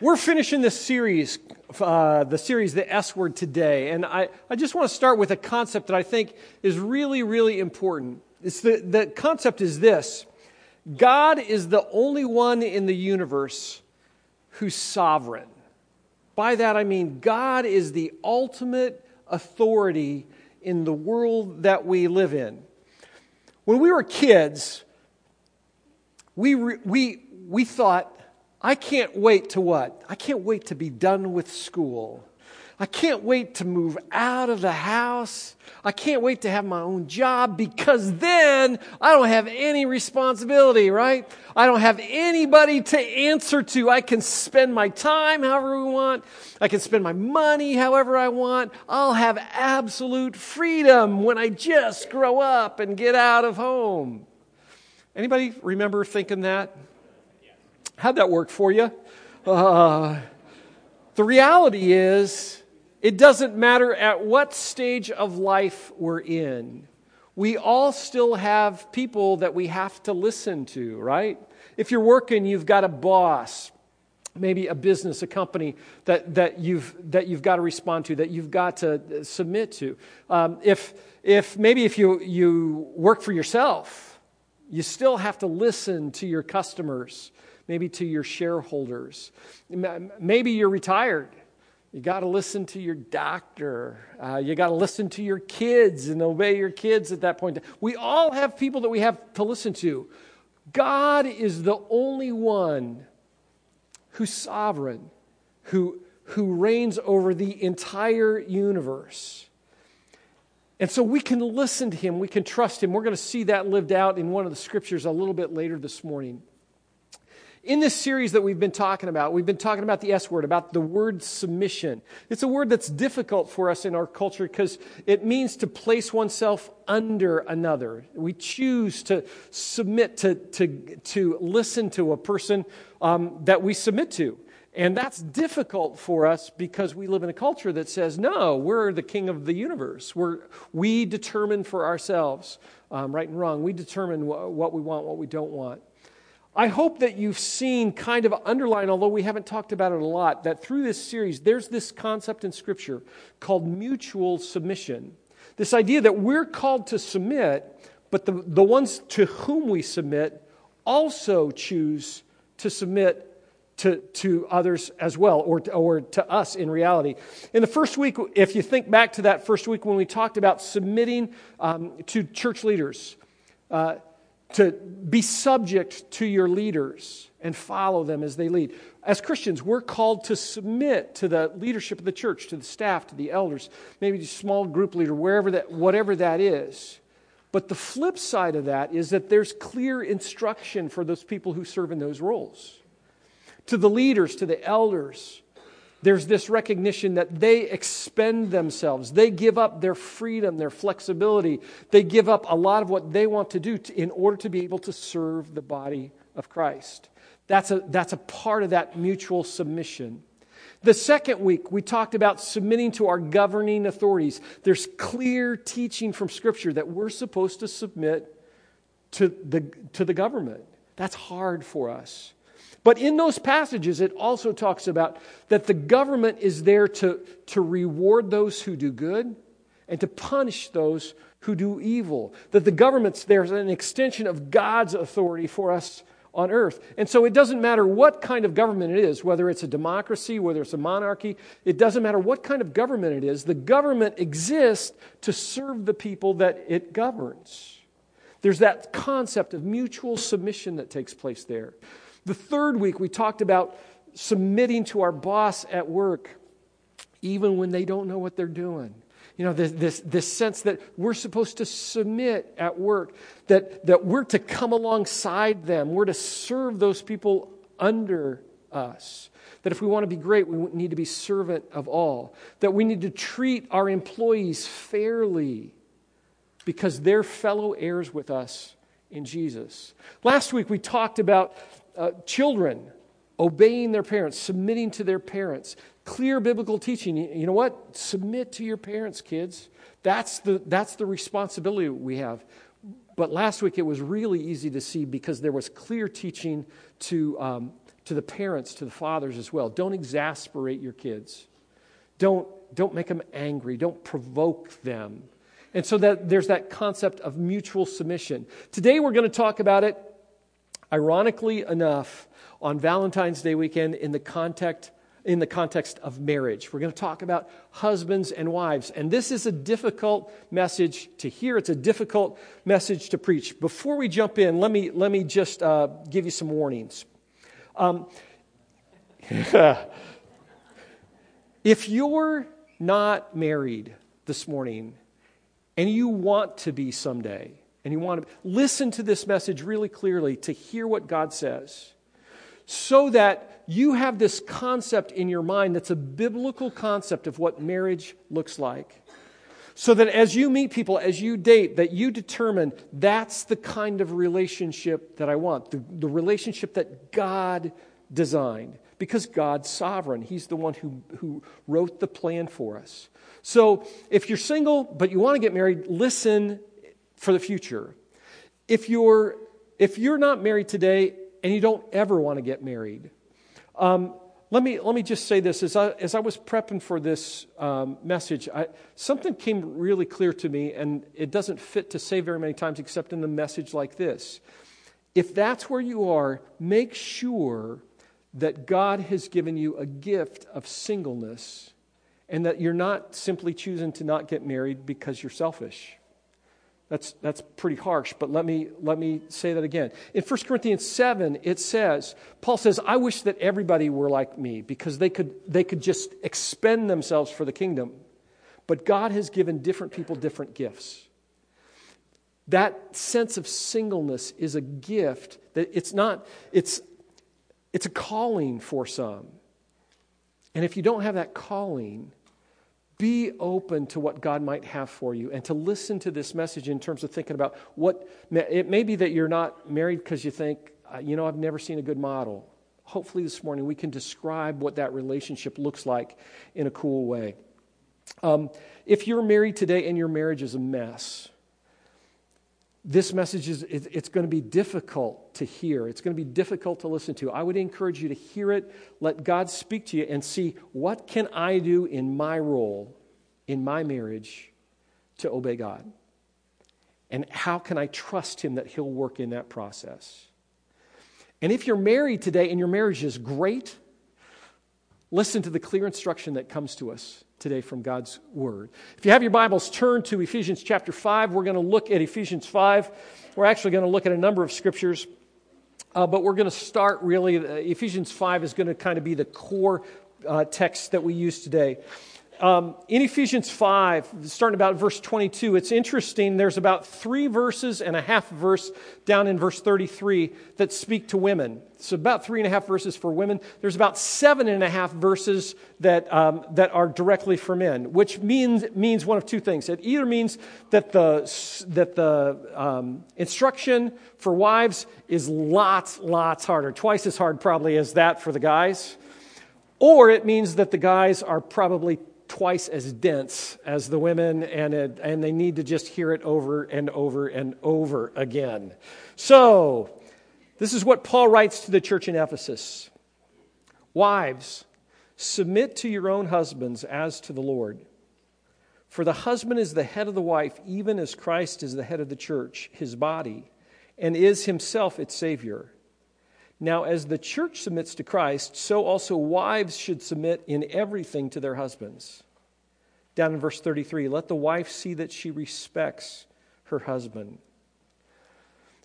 We're finishing this series, uh, the series, The S Word, today. And I, I just want to start with a concept that I think is really, really important. It's the, the concept is this God is the only one in the universe who's sovereign. By that I mean God is the ultimate authority in the world that we live in. When we were kids, we, we, we thought, I can't wait to what? I can't wait to be done with school. I can't wait to move out of the house. I can't wait to have my own job because then I don't have any responsibility, right? I don't have anybody to answer to. I can spend my time however we want. I can spend my money however I want. I'll have absolute freedom when I just grow up and get out of home. Anybody remember thinking that? How'd that work for you? Uh, the reality is, it doesn't matter at what stage of life we're in. We all still have people that we have to listen to, right? If you're working, you've got a boss, maybe a business, a company that, that, you've, that you've got to respond to, that you've got to submit to. Um, if, if maybe if you, you work for yourself, you still have to listen to your customers maybe to your shareholders. Maybe you're retired. You got to listen to your doctor. Uh, you got to listen to your kids and obey your kids at that point. We all have people that we have to listen to. God is the only one who's sovereign, who, who reigns over the entire universe. And so we can listen to him, we can trust him. We're going to see that lived out in one of the scriptures a little bit later this morning. In this series that we've been talking about, we've been talking about the S word, about the word submission. It's a word that's difficult for us in our culture because it means to place oneself under another. We choose to submit, to, to, to listen to a person um, that we submit to. And that's difficult for us because we live in a culture that says, no, we're the king of the universe. We're, we determine for ourselves um, right and wrong. We determine wh- what we want, what we don't want. I hope that you've seen kind of underline, although we haven't talked about it a lot, that through this series, there's this concept in Scripture called mutual submission. This idea that we're called to submit, but the, the ones to whom we submit also choose to submit to, to others as well, or to, or to us in reality. In the first week, if you think back to that first week when we talked about submitting um, to church leaders, uh, to be subject to your leaders and follow them as they lead. As Christians, we're called to submit to the leadership of the church, to the staff, to the elders, maybe the small group leader, wherever that, whatever that is. But the flip side of that is that there's clear instruction for those people who serve in those roles. To the leaders, to the elders, there's this recognition that they expend themselves. They give up their freedom, their flexibility. They give up a lot of what they want to do to, in order to be able to serve the body of Christ. That's a, that's a part of that mutual submission. The second week, we talked about submitting to our governing authorities. There's clear teaching from Scripture that we're supposed to submit to the, to the government. That's hard for us. But in those passages, it also talks about that the government is there to, to reward those who do good and to punish those who do evil. That the government's there as an extension of God's authority for us on earth. And so it doesn't matter what kind of government it is, whether it's a democracy, whether it's a monarchy, it doesn't matter what kind of government it is. The government exists to serve the people that it governs. There's that concept of mutual submission that takes place there. The third week, we talked about submitting to our boss at work, even when they don't know what they're doing. You know, this, this, this sense that we're supposed to submit at work, that, that we're to come alongside them, we're to serve those people under us. That if we want to be great, we need to be servant of all. That we need to treat our employees fairly because they're fellow heirs with us in Jesus. Last week we talked about uh, children obeying their parents, submitting to their parents. Clear biblical teaching. You know what? Submit to your parents, kids. That's the, that's the responsibility we have. But last week it was really easy to see because there was clear teaching to, um, to the parents, to the fathers as well. Don't exasperate your kids. Don't, don't make them angry. Don't provoke them. And so that there's that concept of mutual submission. Today we're going to talk about it, ironically enough, on Valentine's Day weekend in the context in the context of marriage. We're going to talk about husbands and wives. And this is a difficult message to hear, it's a difficult message to preach. Before we jump in, let me, let me just uh, give you some warnings. Um, if you're not married this morning and you want to be someday, and you want to listen to this message really clearly to hear what God says so that you have this concept in your mind that's a biblical concept of what marriage looks like. So that as you meet people, as you date, that you determine that's the kind of relationship that I want, the, the relationship that God designed. Because God's sovereign, He's the one who, who wrote the plan for us. So if you're single but you want to get married, listen for the future. If you're, if you're not married today and you don't ever want to get married. Um, let, me, let me just say this. As I, as I was prepping for this um, message, I, something came really clear to me, and it doesn't fit to say very many times except in a message like this. If that's where you are, make sure that God has given you a gift of singleness and that you're not simply choosing to not get married because you're selfish. That's, that's pretty harsh, but let me, let me say that again. In 1 Corinthians 7, it says, Paul says, I wish that everybody were like me because they could, they could just expend themselves for the kingdom. But God has given different people different gifts. That sense of singleness is a gift that it's not, it's, it's a calling for some. And if you don't have that calling, be open to what God might have for you and to listen to this message in terms of thinking about what it may be that you're not married because you think, uh, you know, I've never seen a good model. Hopefully, this morning we can describe what that relationship looks like in a cool way. Um, if you're married today and your marriage is a mess, this message is it's going to be difficult to hear. It's going to be difficult to listen to. I would encourage you to hear it let god speak to you and see what can i do in my role in my marriage to obey god? And how can i trust him that he'll work in that process? And if you're married today and your marriage is great listen to the clear instruction that comes to us today from God's Word. If you have your Bibles, turn to Ephesians chapter 5. We're going to look at Ephesians 5. We're actually going to look at a number of scriptures, uh, but we're going to start really. Uh, Ephesians 5 is going to kind of be the core uh, text that we use today. Um, in Ephesians 5, starting about verse 22, it's interesting. There's about three verses and a half verse down in verse 33 that speak to women. So, about three and a half verses for women. There's about seven and a half verses that, um, that are directly for men, which means, means one of two things. It either means that the, that the um, instruction for wives is lots, lots harder, twice as hard probably as that for the guys, or it means that the guys are probably twice as dense as the women, and, it, and they need to just hear it over and over and over again. So, this is what Paul writes to the church in Ephesus Wives, submit to your own husbands as to the Lord. For the husband is the head of the wife, even as Christ is the head of the church, his body, and is himself its Savior. Now, as the church submits to Christ, so also wives should submit in everything to their husbands. Down in verse 33, let the wife see that she respects her husband.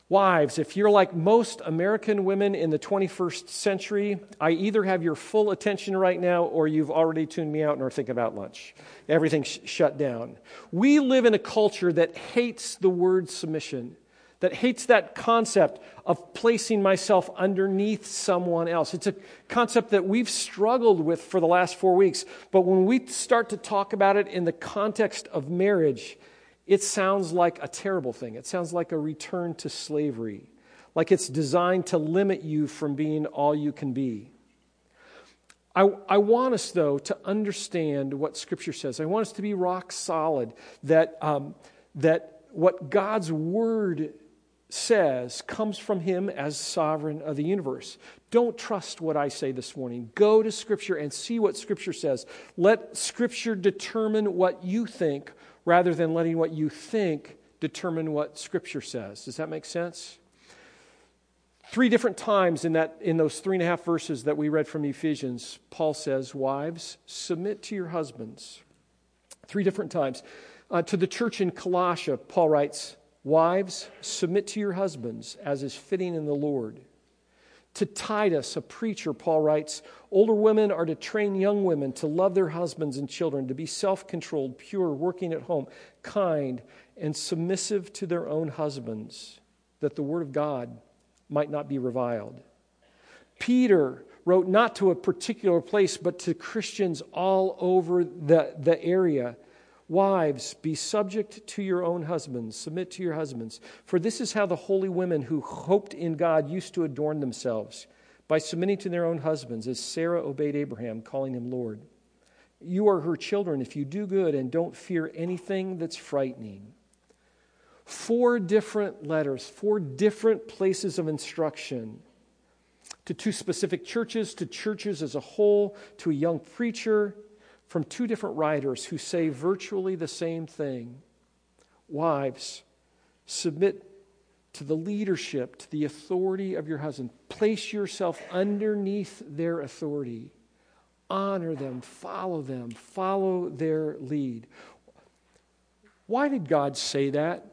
Wives, if you're like most American women in the 21st century, I either have your full attention right now or you've already tuned me out and are thinking about lunch. Everything's shut down. We live in a culture that hates the word submission that hates that concept of placing myself underneath someone else. It's a concept that we've struggled with for the last four weeks. But when we start to talk about it in the context of marriage, it sounds like a terrible thing. It sounds like a return to slavery, like it's designed to limit you from being all you can be. I, I want us, though, to understand what Scripture says. I want us to be rock solid that, um, that what God's Word says comes from him as sovereign of the universe. Don't trust what I say this morning. Go to Scripture and see what Scripture says. Let Scripture determine what you think rather than letting what you think determine what Scripture says. Does that make sense? Three different times in, that, in those three and a half verses that we read from Ephesians, Paul says, Wives, submit to your husbands. Three different times. Uh, to the church in Colossia, Paul writes, Wives, submit to your husbands as is fitting in the Lord. To Titus, a preacher, Paul writes, Older women are to train young women to love their husbands and children, to be self controlled, pure, working at home, kind, and submissive to their own husbands, that the word of God might not be reviled. Peter wrote not to a particular place, but to Christians all over the, the area Wives, be subject to your own husbands, submit to your husbands. For this is how the holy women who hoped in God used to adorn themselves, by submitting to their own husbands, as Sarah obeyed Abraham, calling him Lord. You are her children if you do good and don't fear anything that's frightening. Four different letters, four different places of instruction to two specific churches, to churches as a whole, to a young preacher, from two different writers who say virtually the same thing. Wives, submit to the leadership, to the authority of your husband. Place yourself underneath their authority. Honor them, follow them, follow their lead. Why did God say that?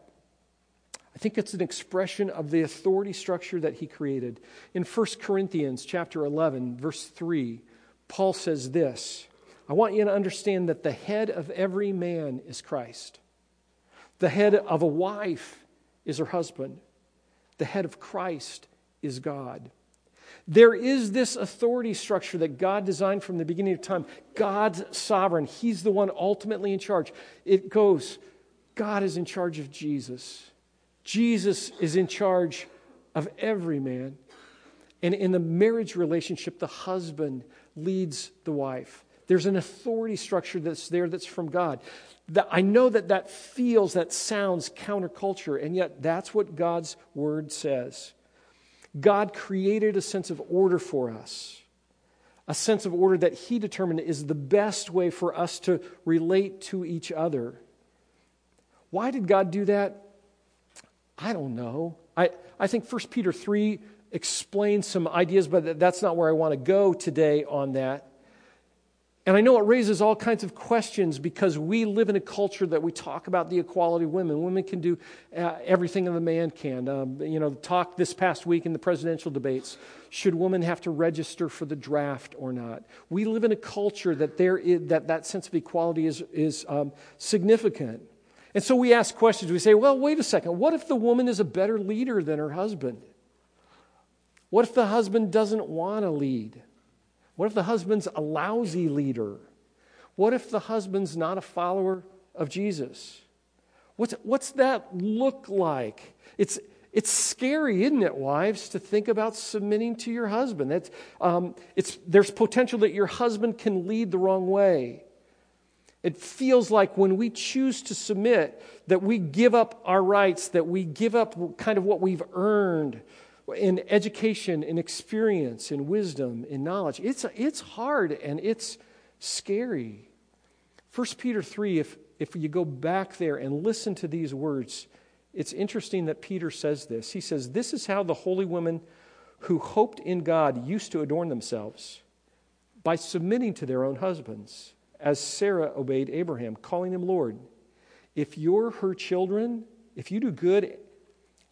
I think it's an expression of the authority structure that he created. In 1 Corinthians chapter 11 verse 3, Paul says this, I want you to understand that the head of every man is Christ. The head of a wife is her husband. The head of Christ is God. There is this authority structure that God designed from the beginning of time. God's sovereign. He's the one ultimately in charge. It goes God is in charge of Jesus. Jesus is in charge of every man. And in the marriage relationship, the husband leads the wife. There's an authority structure that's there that's from God. That, I know that that feels, that sounds counterculture, and yet that's what God's word says. God created a sense of order for us, a sense of order that He determined is the best way for us to relate to each other. Why did God do that? I don't know. I, I think 1 Peter 3 explains some ideas, but that's not where I want to go today on that. And I know it raises all kinds of questions because we live in a culture that we talk about the equality of women. Women can do uh, everything that a man can. Um, you know, talk this past week in the presidential debates should women have to register for the draft or not? We live in a culture that, there is, that, that sense of equality is, is um, significant. And so we ask questions. We say, well, wait a second. What if the woman is a better leader than her husband? What if the husband doesn't want to lead? What if the husband's a lousy leader? What if the husband's not a follower of Jesus? What's, what's that look like? It's, it's scary, isn't it, wives, to think about submitting to your husband. That's, um, it's, there's potential that your husband can lead the wrong way. It feels like when we choose to submit, that we give up our rights, that we give up kind of what we've earned, in education, in experience, in wisdom, in knowledge. It's, it's hard and it's scary. 1 Peter 3, if, if you go back there and listen to these words, it's interesting that Peter says this. He says, This is how the holy women who hoped in God used to adorn themselves by submitting to their own husbands, as Sarah obeyed Abraham, calling him Lord. If you're her children, if you do good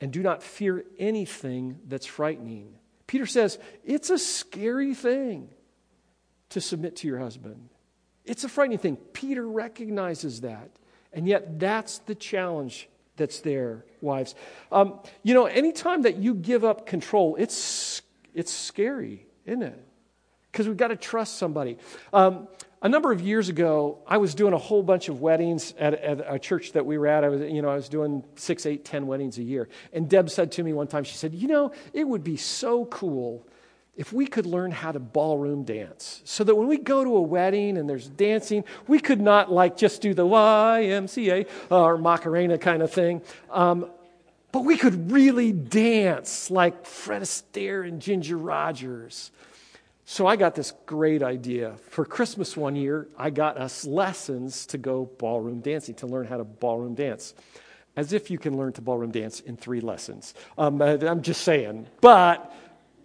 and do not fear anything that's frightening. Peter says it's a scary thing to submit to your husband. It's a frightening thing. Peter recognizes that. And yet, that's the challenge that's there, wives. Um, you know, anytime that you give up control, it's, it's scary, isn't it? Because we've got to trust somebody. Um, a number of years ago, I was doing a whole bunch of weddings at, at, a church that we were at. I was, you know, I was doing six, eight, ten weddings a year. And Deb said to me one time, she said, You know, it would be so cool if we could learn how to ballroom dance so that when we go to a wedding and there's dancing, we could not like just do the YMCA or Macarena kind of thing. Um, but we could really dance like Fred Astaire and Ginger Rogers. So I got this great idea. For Christmas one year, I got us lessons to go ballroom dancing, to learn how to ballroom dance. As if you can learn to ballroom dance in three lessons. Um, I'm just saying. But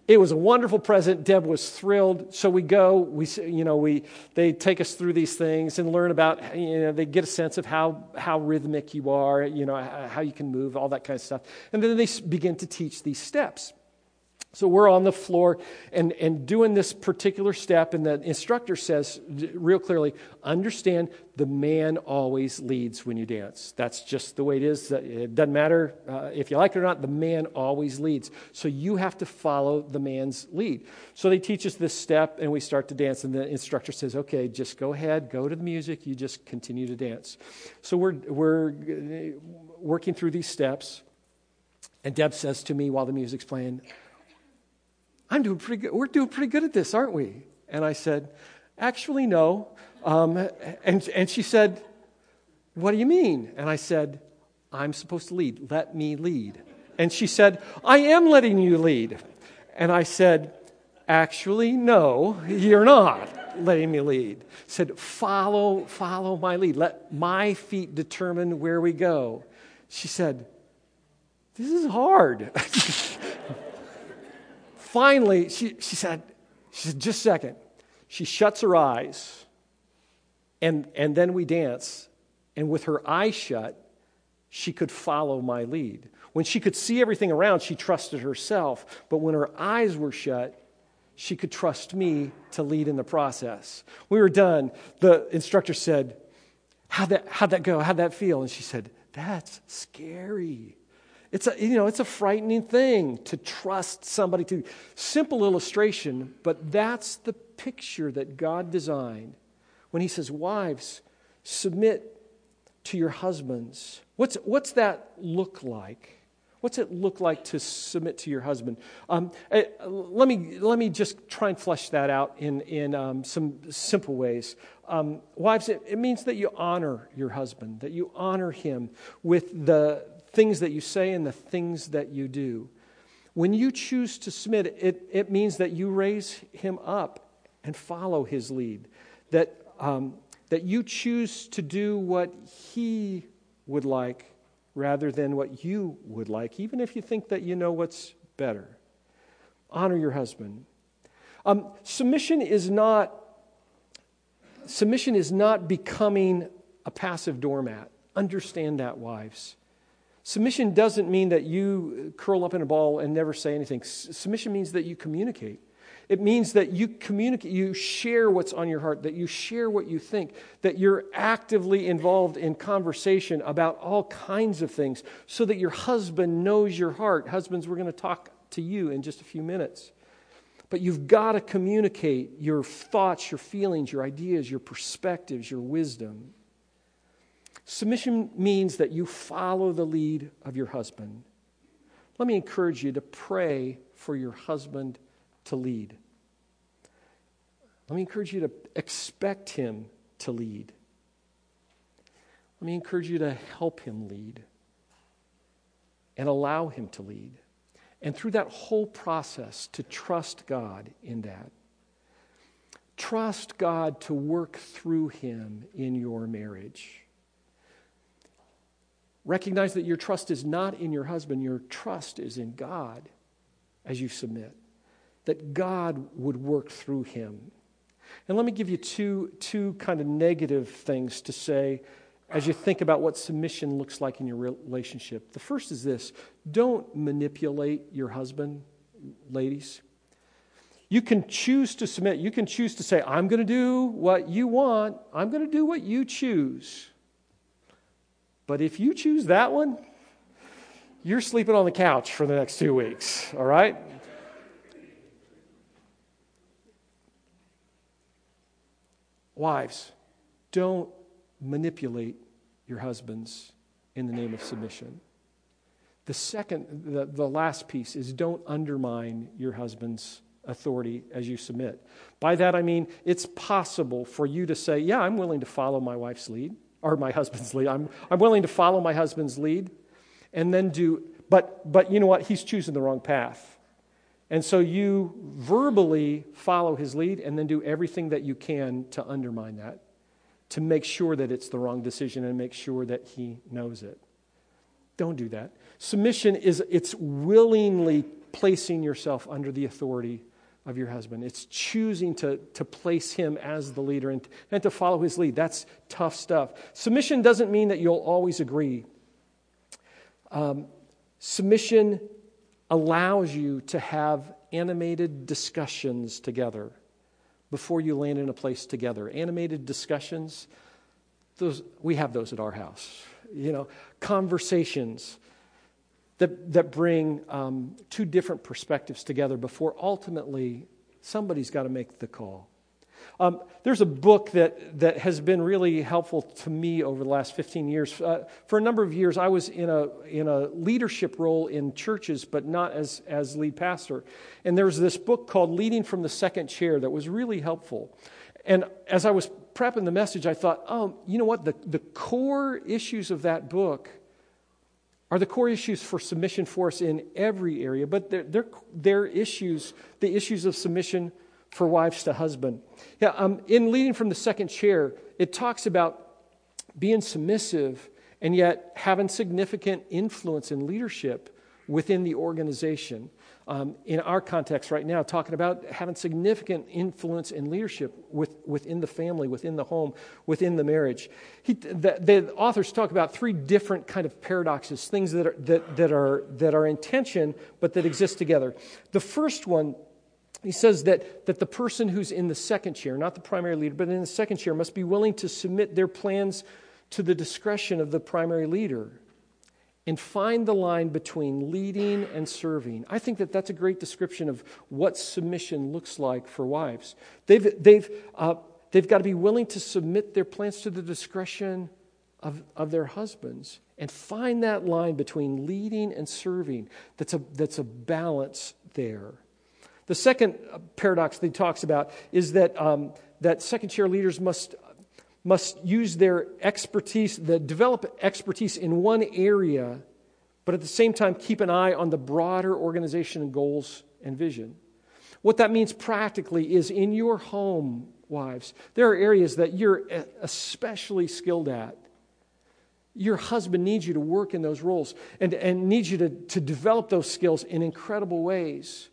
it was a wonderful present. Deb was thrilled. So we go. We, you know, we they take us through these things and learn about. You know, they get a sense of how how rhythmic you are. You know, how you can move, all that kind of stuff. And then they begin to teach these steps. So we're on the floor and, and doing this particular step, and the instructor says real clearly understand the man always leads when you dance. That's just the way it is. It doesn't matter uh, if you like it or not, the man always leads. So you have to follow the man's lead. So they teach us this step, and we start to dance, and the instructor says, okay, just go ahead, go to the music, you just continue to dance. So we're, we're uh, working through these steps, and Deb says to me while the music's playing, I'm doing pretty good. We're doing pretty good at this, aren't we? And I said, Actually, no. Um, and, and she said, What do you mean? And I said, I'm supposed to lead. Let me lead. And she said, I am letting you lead. And I said, Actually, no, you're not letting me lead. Said, Follow, follow my lead. Let my feet determine where we go. She said, This is hard. finally, she, she said, she said, just a second. She shuts her eyes, and, and then we dance. And with her eyes shut, she could follow my lead. When she could see everything around, she trusted herself. But when her eyes were shut, she could trust me to lead in the process. We were done. The instructor said, How'd that, how'd that go? How'd that feel? And she said, That's scary. It's a, you know, it's a frightening thing to trust somebody to. Simple illustration, but that's the picture that God designed when He says, Wives, submit to your husbands. What's, what's that look like? What's it look like to submit to your husband? Um, eh, let, me, let me just try and flesh that out in, in um, some simple ways. Um, wives, it, it means that you honor your husband, that you honor him with the, things that you say and the things that you do. When you choose to submit, it, it means that you raise him up and follow his lead, that, um, that you choose to do what he would like rather than what you would like, even if you think that you know what's better. Honor your husband. Um, submission is not submission is not becoming a passive doormat. Understand that, wives. Submission doesn't mean that you curl up in a ball and never say anything. Submission means that you communicate. It means that you communicate, you share what's on your heart, that you share what you think, that you're actively involved in conversation about all kinds of things so that your husband knows your heart. Husbands, we're going to talk to you in just a few minutes. But you've got to communicate your thoughts, your feelings, your ideas, your perspectives, your wisdom. Submission means that you follow the lead of your husband. Let me encourage you to pray for your husband to lead. Let me encourage you to expect him to lead. Let me encourage you to help him lead and allow him to lead. And through that whole process, to trust God in that. Trust God to work through him in your marriage. Recognize that your trust is not in your husband, your trust is in God as you submit. That God would work through him. And let me give you two, two kind of negative things to say as you think about what submission looks like in your relationship. The first is this don't manipulate your husband, ladies. You can choose to submit. You can choose to say, I'm going to do what you want, I'm going to do what you choose. But if you choose that one, you're sleeping on the couch for the next two weeks, all right? Wives, don't manipulate your husbands in the name of submission. The second, the, the last piece is don't undermine your husband's authority as you submit. By that I mean it's possible for you to say, Yeah, I'm willing to follow my wife's lead or my husband's lead. I'm, I'm willing to follow my husband's lead and then do but, but you know what? He's choosing the wrong path. And so you verbally follow his lead and then do everything that you can to undermine that, to make sure that it's the wrong decision and make sure that he knows it. Don't do that. Submission is it's willingly placing yourself under the authority of your husband. It's choosing to, to place him as the leader and, and to follow his lead. That's tough stuff. Submission doesn't mean that you'll always agree. Um, submission allows you to have animated discussions together before you land in a place together. Animated discussions, those, we have those at our house. You know, conversations that, that bring um, two different perspectives together before ultimately somebody's got to make the call. Um, there's a book that, that has been really helpful to me over the last 15 years. Uh, for a number of years, I was in a, in a leadership role in churches, but not as, as lead pastor. And there's this book called Leading from the Second Chair that was really helpful. And as I was prepping the message, I thought, oh, you know what? The, the core issues of that book are the core issues for submission for us in every area, but they're, they're, they're issues, the issues of submission for wives to husband. Yeah, um, in leading from the second chair, it talks about being submissive and yet having significant influence in leadership within the organization um, in our context right now, talking about having significant influence and leadership with, within the family, within the home, within the marriage. He, the, the, authors talk about three different kind of paradoxes, things that are, that, that, are, that are in tension but that exist together. The first one, he says that, that the person who's in the second chair, not the primary leader, but in the second chair, must be willing to submit their plans to the discretion of the primary leader and find the line between leading and serving. I think that that's a great description of what submission looks like for wives. They've, they've, uh, they've got to be willing to submit their plans to the discretion of, of their husbands and find that line between leading and serving. That's a, that's a balance there. The second paradox that he talks about is that, um, that second chair leaders must must use their expertise, the, develop expertise in one area, but at the same time keep an eye on the broader organization goals and vision. What that means practically is in your home, wives, there are areas that you're especially skilled at. Your husband needs you to work in those roles and, and needs you to, to develop those skills in incredible ways.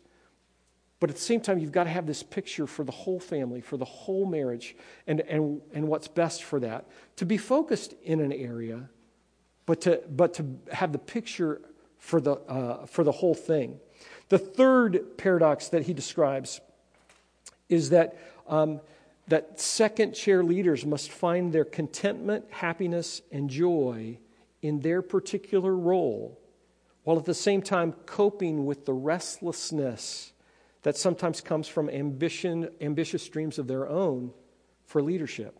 But at the same time, you've got to have this picture for the whole family, for the whole marriage, and, and, and what's best for that. To be focused in an area, but to, but to have the picture for the, uh, for the whole thing. The third paradox that he describes is that, um, that second chair leaders must find their contentment, happiness, and joy in their particular role, while at the same time coping with the restlessness that sometimes comes from ambition, ambitious dreams of their own for leadership.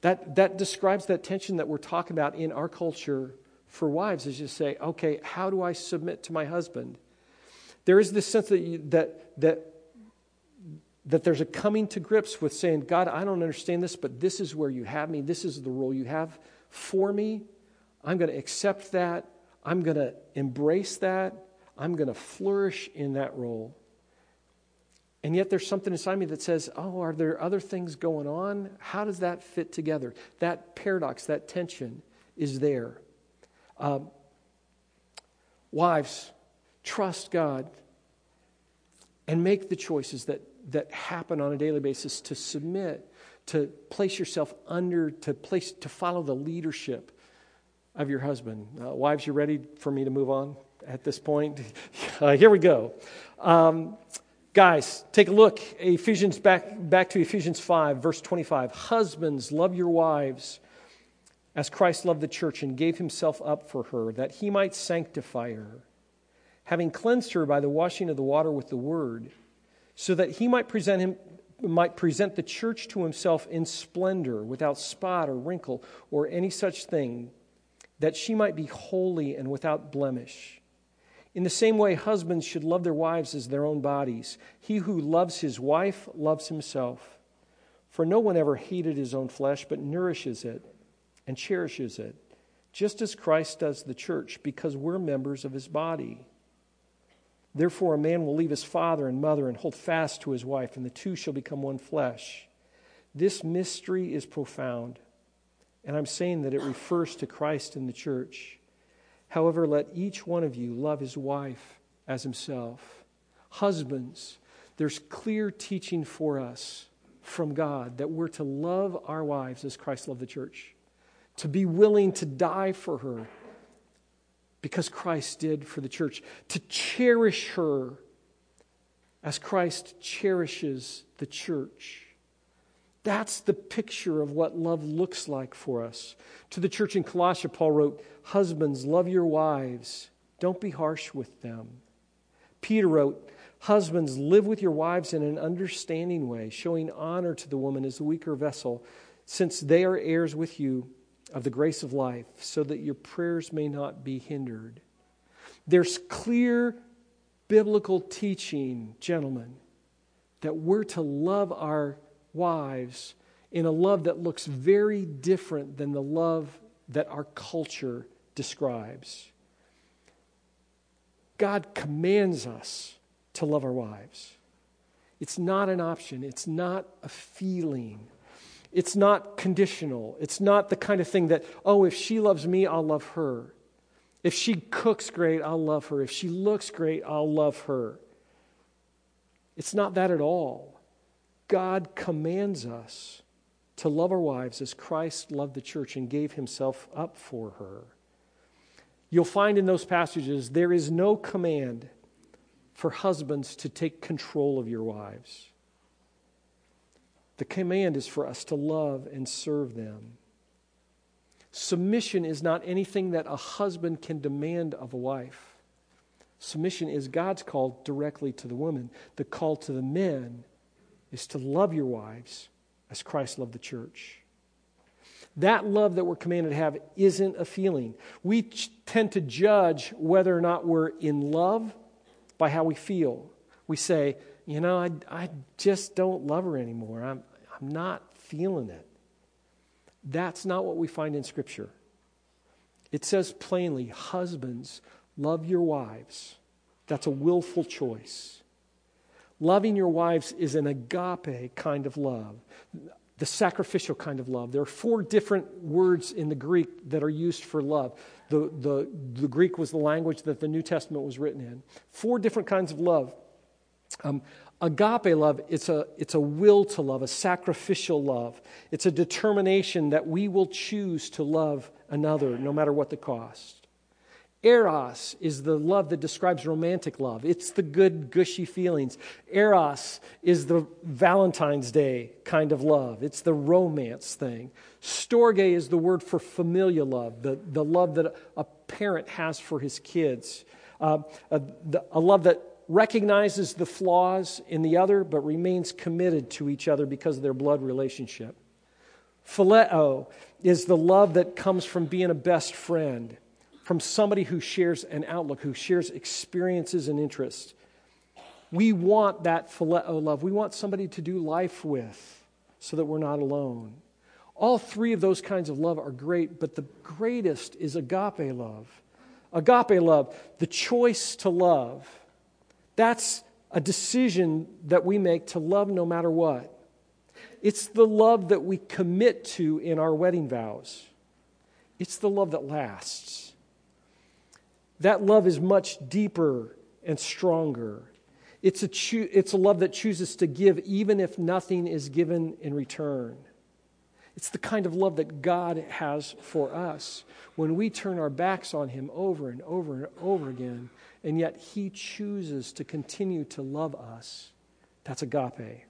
That, that describes that tension that we're talking about in our culture for wives is just say, okay, how do I submit to my husband? There is this sense that, you, that, that, that there's a coming to grips with saying, God, I don't understand this, but this is where you have me. This is the role you have for me. I'm going to accept that. I'm going to embrace that. I'm going to flourish in that role. And yet there's something inside me that says, oh, are there other things going on? How does that fit together? That paradox, that tension is there. Um, wives, trust God and make the choices that, that happen on a daily basis to submit, to place yourself under, to place, to follow the leadership of your husband. Uh, wives, you ready for me to move on? At this point. Uh, here we go. Um, guys, take a look. Ephesians back, back to Ephesians 5, verse 25. Husbands, love your wives as Christ loved the church and gave himself up for her, that he might sanctify her, having cleansed her by the washing of the water with the word, so that he might present him might present the church to himself in splendor, without spot or wrinkle or any such thing, that she might be holy and without blemish. In the same way, husbands should love their wives as their own bodies. He who loves his wife loves himself. For no one ever hated his own flesh, but nourishes it and cherishes it, just as Christ does the church, because we're members of his body. Therefore, a man will leave his father and mother and hold fast to his wife, and the two shall become one flesh. This mystery is profound, and I'm saying that it refers to Christ and the church. However, let each one of you love his wife as himself. Husbands, there's clear teaching for us from God that we're to love our wives as Christ loved the church to be willing to die for her because Christ did for the church, to cherish her as Christ cherishes the church. That's the picture of what love looks like for us. To the church in Colossia, Paul wrote, Husbands, love your wives, don't be harsh with them. Peter wrote, Husbands, live with your wives in an understanding way, showing honor to the woman as the weaker vessel, since they are heirs with you of the grace of life, so that your prayers may not be hindered. There's clear biblical teaching, gentlemen, that we're to love our wives in a love that looks very different than the love that our culture describes. God commands us to love our wives. It's not an option, it's not a feeling. It's not conditional. It's not the kind of thing that, oh, if she loves me, I'll love her. If she cooks great, I'll love her. If she looks great, I'll love her. It's not that at all. God commands us to love our wives as Christ loved the church and gave himself up for her. You'll find in those passages there is no command for husbands to take control of your wives. The command is for us to love and serve them. Submission is not anything that a husband can demand of a wife. Submission is God's call directly to the woman. The call to the men is to love your wives as Christ loved the church. That love that we're commanded to have isn't a feeling. We tend to judge whether or not we're in love by how we feel. We say, you know, I, I just don't love her anymore. I'm, I'm not feeling it. That's not what we find in Scripture. It says plainly, husbands, love your wives. That's a willful choice. Loving your wives is an agape kind of love, the sacrificial kind of love. There are four different words in the Greek that are used for love. The, the, the Greek was the language that the New Testament was written in. Four different kinds of love. Um, Agape love, it's a, it's a will to love, a sacrificial love. It's a determination that we will choose to love another no matter what the cost. Eros is the love that describes romantic love. It's the good, gushy feelings. Eros is the Valentine's Day kind of love. It's the romance thing. Storge is the word for familial love, the, the love that a parent has for his kids. Uh, a, the, a love that recognizes the flaws in the other, but remains committed to each other because of their blood relationship. Phileo is the love that comes from being a best friend, from somebody who shares an outlook, who shares experiences and interests. We want that phileo love. We want somebody to do life with so that we're not alone. All three of those kinds of love are great, but the greatest is agape love. Agape love, the choice to love that's a decision that we make to love no matter what. It's the love that we commit to in our wedding vows. It's the love that lasts. That love is much deeper and stronger. It's a, cho- it's a love that chooses to give even if nothing is given in return. It's the kind of love that God has for us. When we turn our backs on Him over and over and over again, and yet He chooses to continue to love us. That's agape.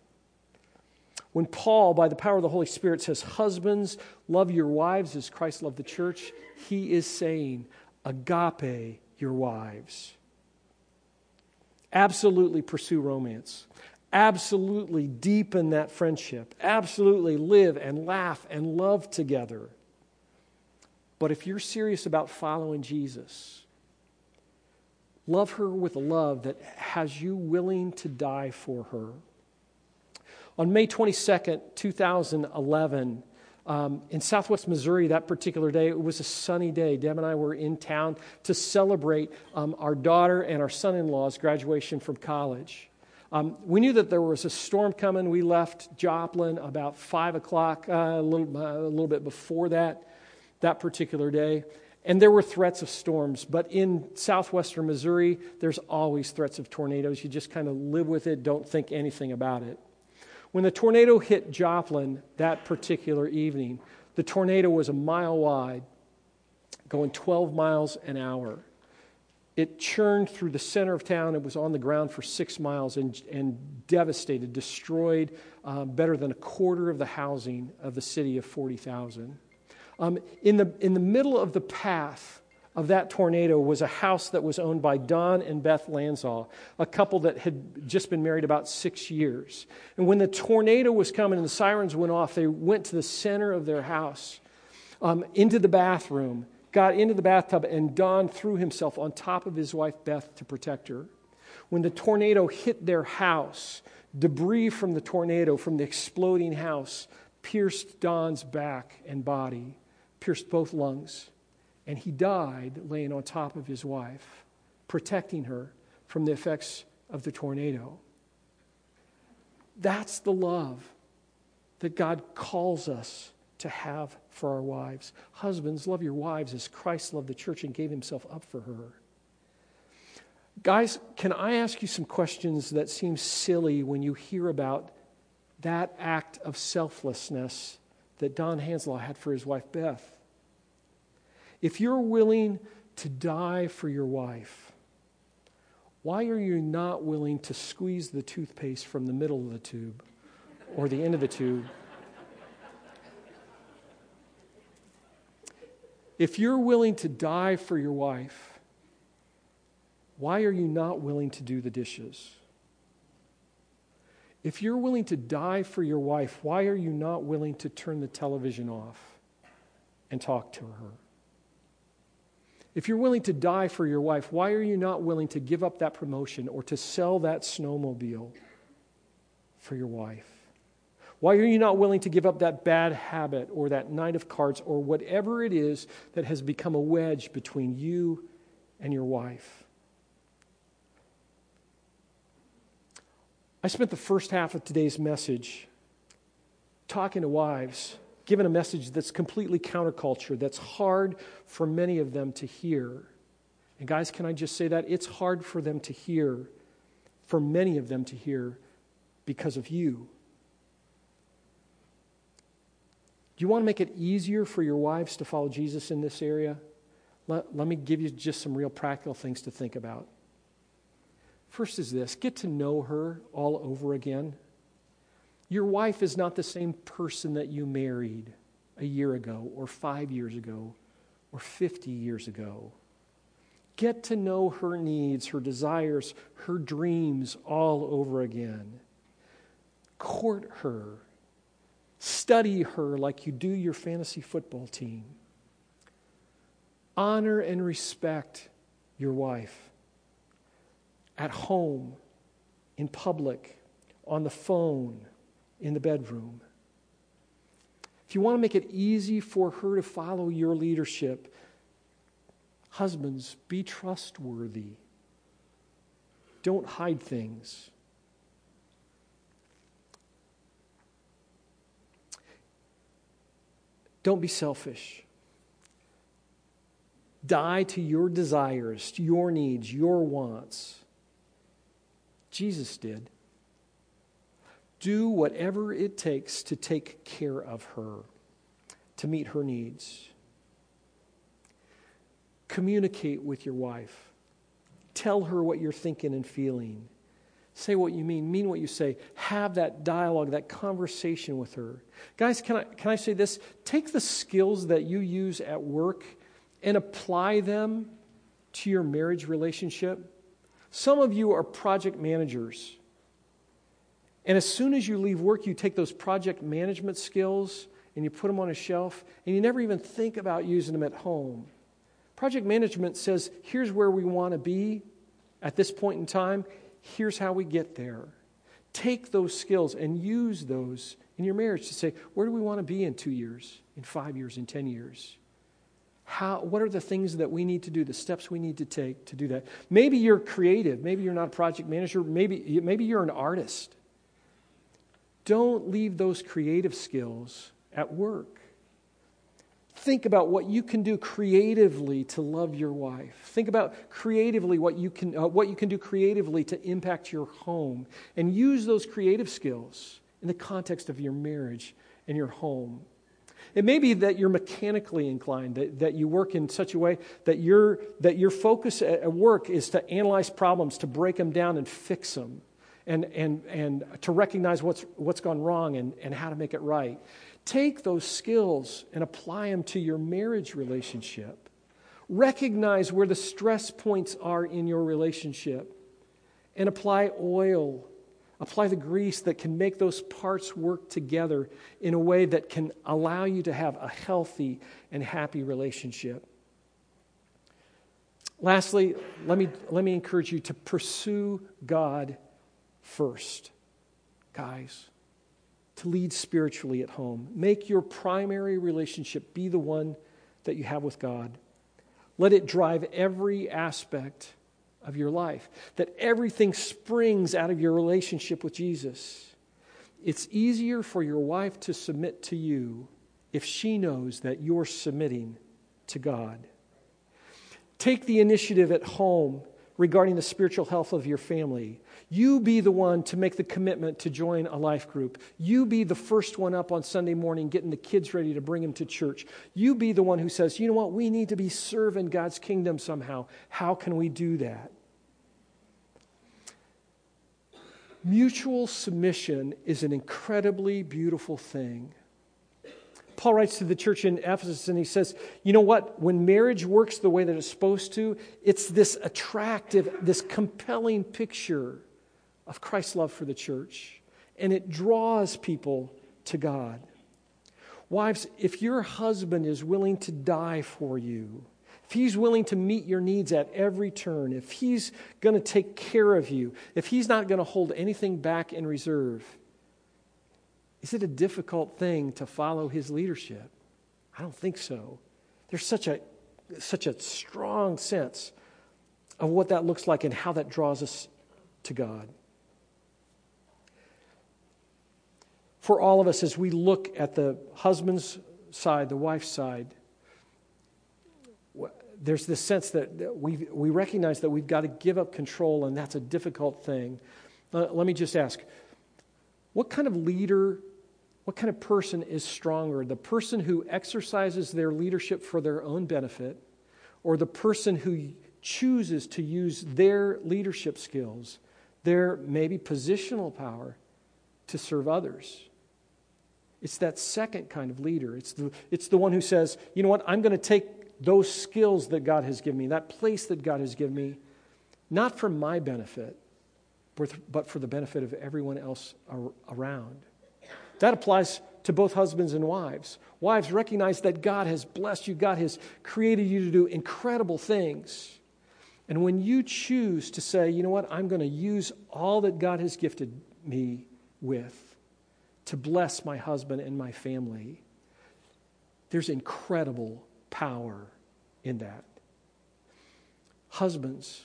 When Paul, by the power of the Holy Spirit, says, Husbands, love your wives as Christ loved the church, he is saying, Agape your wives. Absolutely pursue romance. Absolutely deepen that friendship. Absolutely live and laugh and love together. But if you're serious about following Jesus, Love her with a love that has you willing to die for her. On May 22nd, 2011, Um, in southwest Missouri, that particular day, it was a sunny day. Deb and I were in town to celebrate um, our daughter and our son in law's graduation from college. Um, we knew that there was a storm coming. We left Joplin about 5 o'clock, uh, a, little, uh, a little bit before that, that particular day. And there were threats of storms, but in southwestern Missouri, there's always threats of tornadoes. You just kind of live with it, don't think anything about it. When the tornado hit Joplin that particular evening, the tornado was a mile wide, going 12 miles an hour. It churned through the center of town. It was on the ground for six miles and, and devastated, destroyed uh, better than a quarter of the housing of the city of 40,000. Um, in, the, in the middle of the path of that tornado was a house that was owned by Don and Beth Lansaw, a couple that had just been married about six years. And when the tornado was coming and the sirens went off, they went to the center of their house, um, into the bathroom, got into the bathtub, and Don threw himself on top of his wife Beth to protect her. When the tornado hit their house, debris from the tornado, from the exploding house, pierced Don's back and body pierced both lungs, and he died laying on top of his wife, protecting her from the effects of the tornado. That's the love that God calls us to have for our wives. Husbands, love your wives as Christ loved the church and gave himself up for her. Guys, can I ask you some questions that seem silly when you hear about that act of selflessness that Don Lansaw had for his wife Beth. If you're willing to die for your wife, why are you not willing to squeeze the toothpaste from the middle of the tube or the end of the tube? If you're willing to die for your wife, why are you not willing to do the dishes? If you're willing to die for your wife, why are you not willing to turn the television off and talk to her? If you're willing to die for your wife, why are you not willing to give up that promotion or to sell that snowmobile for your wife? Why are you not willing to give up that bad habit or that night of cards or whatever it is that has become a wedge between you and your wife? I spent the first half of today's message talking to wives, giving a message that's completely counterculture, that's hard for many of them to hear. And, guys, can I just say that? It's hard for them to hear, for many of them to hear, because of you. Do you want to make it easier for your wives to follow Jesus in this area? Let, let me give you just some real practical things to think about. First is this get to know her all over again. Your wife is not the same person that you married a year ago, or five years ago, or 50 years ago. Get to know her needs, her desires, her dreams all over again. Court her. Study her like you do your fantasy football team. Honor and respect your wife at home, in public, on the phone, in the bedroom. If you want to make it easy for her to follow your leadership, husbands, be trustworthy. Don't hide things. Don't be selfish. Die to your desires, to your needs, your wants. Jesus did. Do whatever it takes to take care of her, to meet her needs. Communicate with your wife. Tell her what you're thinking and feeling. Say what you mean, mean what you say. Have that dialogue, that conversation with her. Guys, can I, can I say this? Take the skills that you use at work and apply them to your marriage relationship. Some of you are project managers. And as soon as you leave work, you take those project management skills and you put them on a shelf, and you never even think about using them at home. Project management says, here's where we want to be at this point in time, here's how we get there. Take those skills and use those in your marriage to say, where do we want to be in two years, in five years, in 10 years? How, what are the things that we need to do, the steps we need to take to do that? Maybe you're creative. Maybe you're not a project manager. Maybe, maybe you're an artist. Don't leave those creative skills at work. Think about what you can do creatively to love your wife. Think about creatively what you can, uh, what you can do creatively to impact your home. And use those creative skills in the context of your marriage and your home. It may be that you're mechanically inclined, that, that you work in such a way that, your that your focus at work is to analyze problems, to break them down and fix them and, and, and to recognize what's, what's gone wrong and, and how to make it right. Take those skills and apply them to your marriage relationship. Recognize where the stress points are in your relationship and apply oil. Apply the grease that can make those parts work together in a way that can allow you to have a healthy and happy relationship. Lastly, let me, let me encourage you to pursue God first, guys, to lead spiritually at home. Make your primary relationship be the one that you have with God. Let it drive every aspect of your life, that everything springs out of your relationship with Jesus. It's easier for your wife to submit to you if she knows that you're submitting to God. Take the initiative at home regarding the spiritual health of your family. You be the one to make the commitment to join a life group. You be the first one up on Sunday morning getting the kids ready to bring them to church. You be the one who says, you know what, we need to be serving God's kingdom somehow. How can we do that? Mutual submission is an incredibly beautiful thing. Paul writes to the church in Ephesus and he says, You know what? When marriage works the way that it's supposed to, it's this attractive, this compelling picture of Christ's love for the church, and it draws people to God. Wives, if your husband is willing to die for you, if he's willing to meet your needs at every turn, if he's going to take care of you, if he's not going to hold anything back in reserve, is it a difficult thing to follow his leadership? I don't think so. There's such a, such a strong sense of what that looks like and how that draws us to God. for all of us as we look at the husband's side, the wife's side, there's this sense that we, we recognize that we've got to give up control, and that's a difficult thing. Uh, let me just ask what kind of leader, what kind of person is stronger? The person who exercises their leadership for their own benefit, or the person who chooses to use their leadership skills, their maybe positional power, to serve others? It's that second kind of leader. It's the, it's the one who says, you know what, I'm going to take those skills that God has given me, that place that God has given me, not for my benefit, but for the benefit of everyone else around. That applies to both husbands and wives. Wives, recognize that God has blessed you, God has created you to do incredible things. And when you choose to say, you know what, I'm going to use all that God has gifted me with, to bless my husband and my family. There's incredible power in that. Husbands,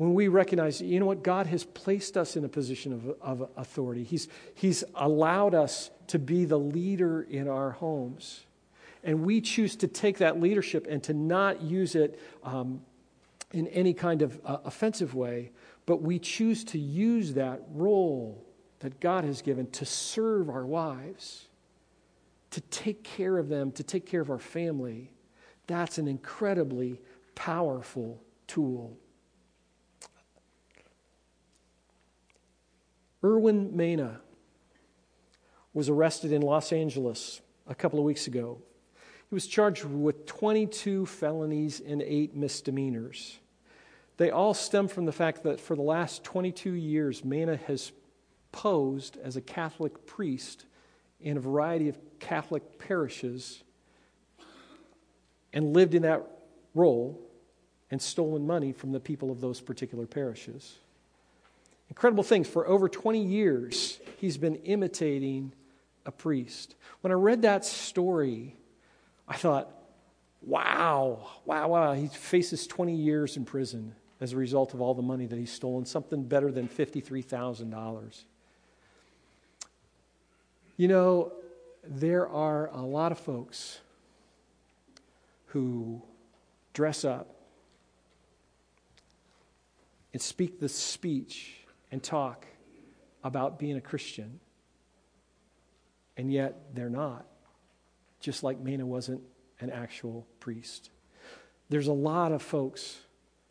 when we recognize, you know what, God has placed us in a position of, of authority, he's, he's allowed us to be the leader in our homes. And we choose to take that leadership and to not use it um, in any kind of uh, offensive way, but we choose to use that role that God has given to serve our wives, to take care of them, to take care of our family, that's an incredibly powerful tool. Erwin Mena was arrested in Los Angeles a couple of weeks ago. He was charged with 22 felonies and eight misdemeanors. They all stem from the fact that for the last 22 years, Mena has posed as a Catholic priest in a variety of Catholic parishes and lived in that role and stolen money from the people of those particular parishes. Incredible things. For over 20 years, he's been imitating a priest. When I read that story, I thought, wow, wow, wow. He faces 20 years in prison as a result of all the money that he's stolen, something better than $53,000. You know, there are a lot of folks who dress up and speak the speech and talk about being a Christian, and yet they're not, just like Mena wasn't an actual priest. There's a lot of folks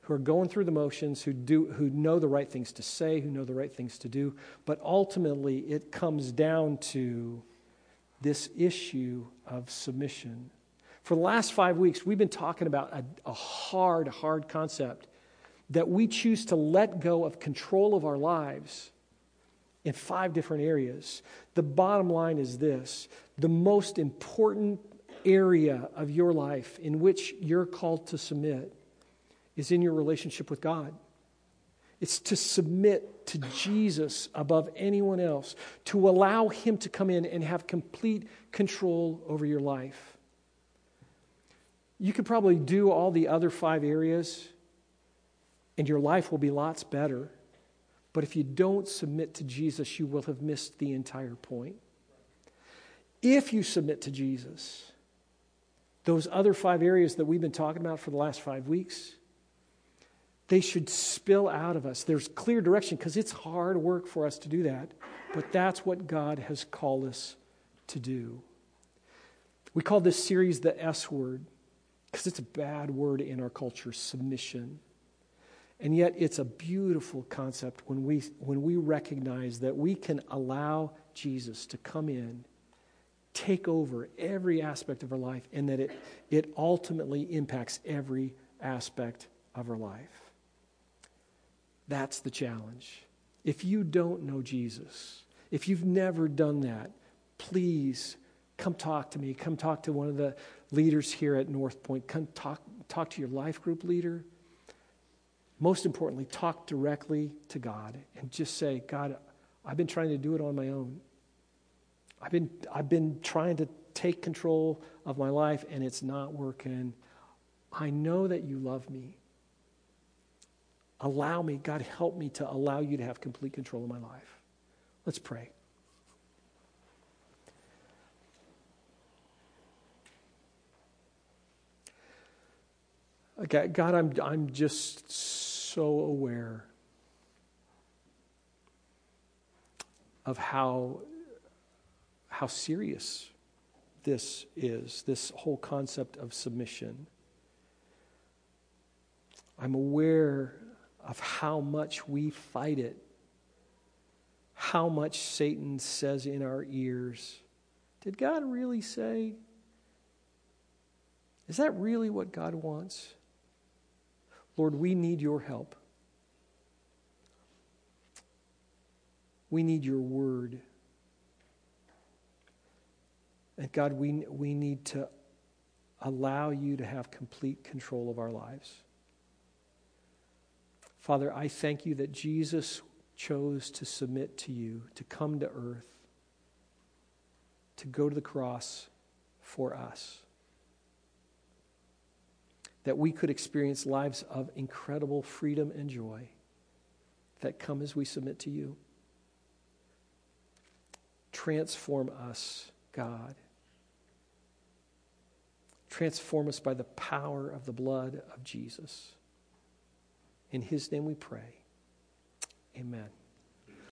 who are going through the motions, who, do, who know the right things to say, who know the right things to do, but ultimately it comes down to this issue of submission. For the last five weeks, we've been talking about a, a hard, hard concept that we choose to let go of control of our lives in five different areas. The bottom line is this the most important area of your life in which you're called to submit is in your relationship with God. It's to submit to Jesus above anyone else, to allow Him to come in and have complete control over your life. You could probably do all the other five areas, and your life will be lots better. But if you don't submit to Jesus, you will have missed the entire point. If you submit to Jesus, those other five areas that we've been talking about for the last five weeks, they should spill out of us. There's clear direction because it's hard work for us to do that, but that's what God has called us to do. We call this series the S word because it's a bad word in our culture submission. And yet, it's a beautiful concept when we, when we recognize that we can allow Jesus to come in, take over every aspect of our life, and that it, it ultimately impacts every aspect of our life. That's the challenge. If you don't know Jesus, if you've never done that, please come talk to me. Come talk to one of the leaders here at North Point. Come talk, talk to your life group leader. Most importantly, talk directly to God and just say, God, I've been trying to do it on my own. I've been, I've been trying to take control of my life and it's not working. I know that you love me. Allow me, God, help me to allow you to have complete control of my life. Let's pray. Okay, God, I'm, I'm just so aware of how, how serious this is, this whole concept of submission. I'm aware of how much we fight it, how much Satan says in our ears. Did God really say? Is that really what God wants? Lord, we need your help. We need your word. And God, we, we need to allow you to have complete control of our lives. Father, I thank you that Jesus chose to submit to you, to come to earth, to go to the cross for us. That we could experience lives of incredible freedom and joy that come as we submit to you. Transform us, God. Transform us by the power of the blood of Jesus. In his name we pray. Amen.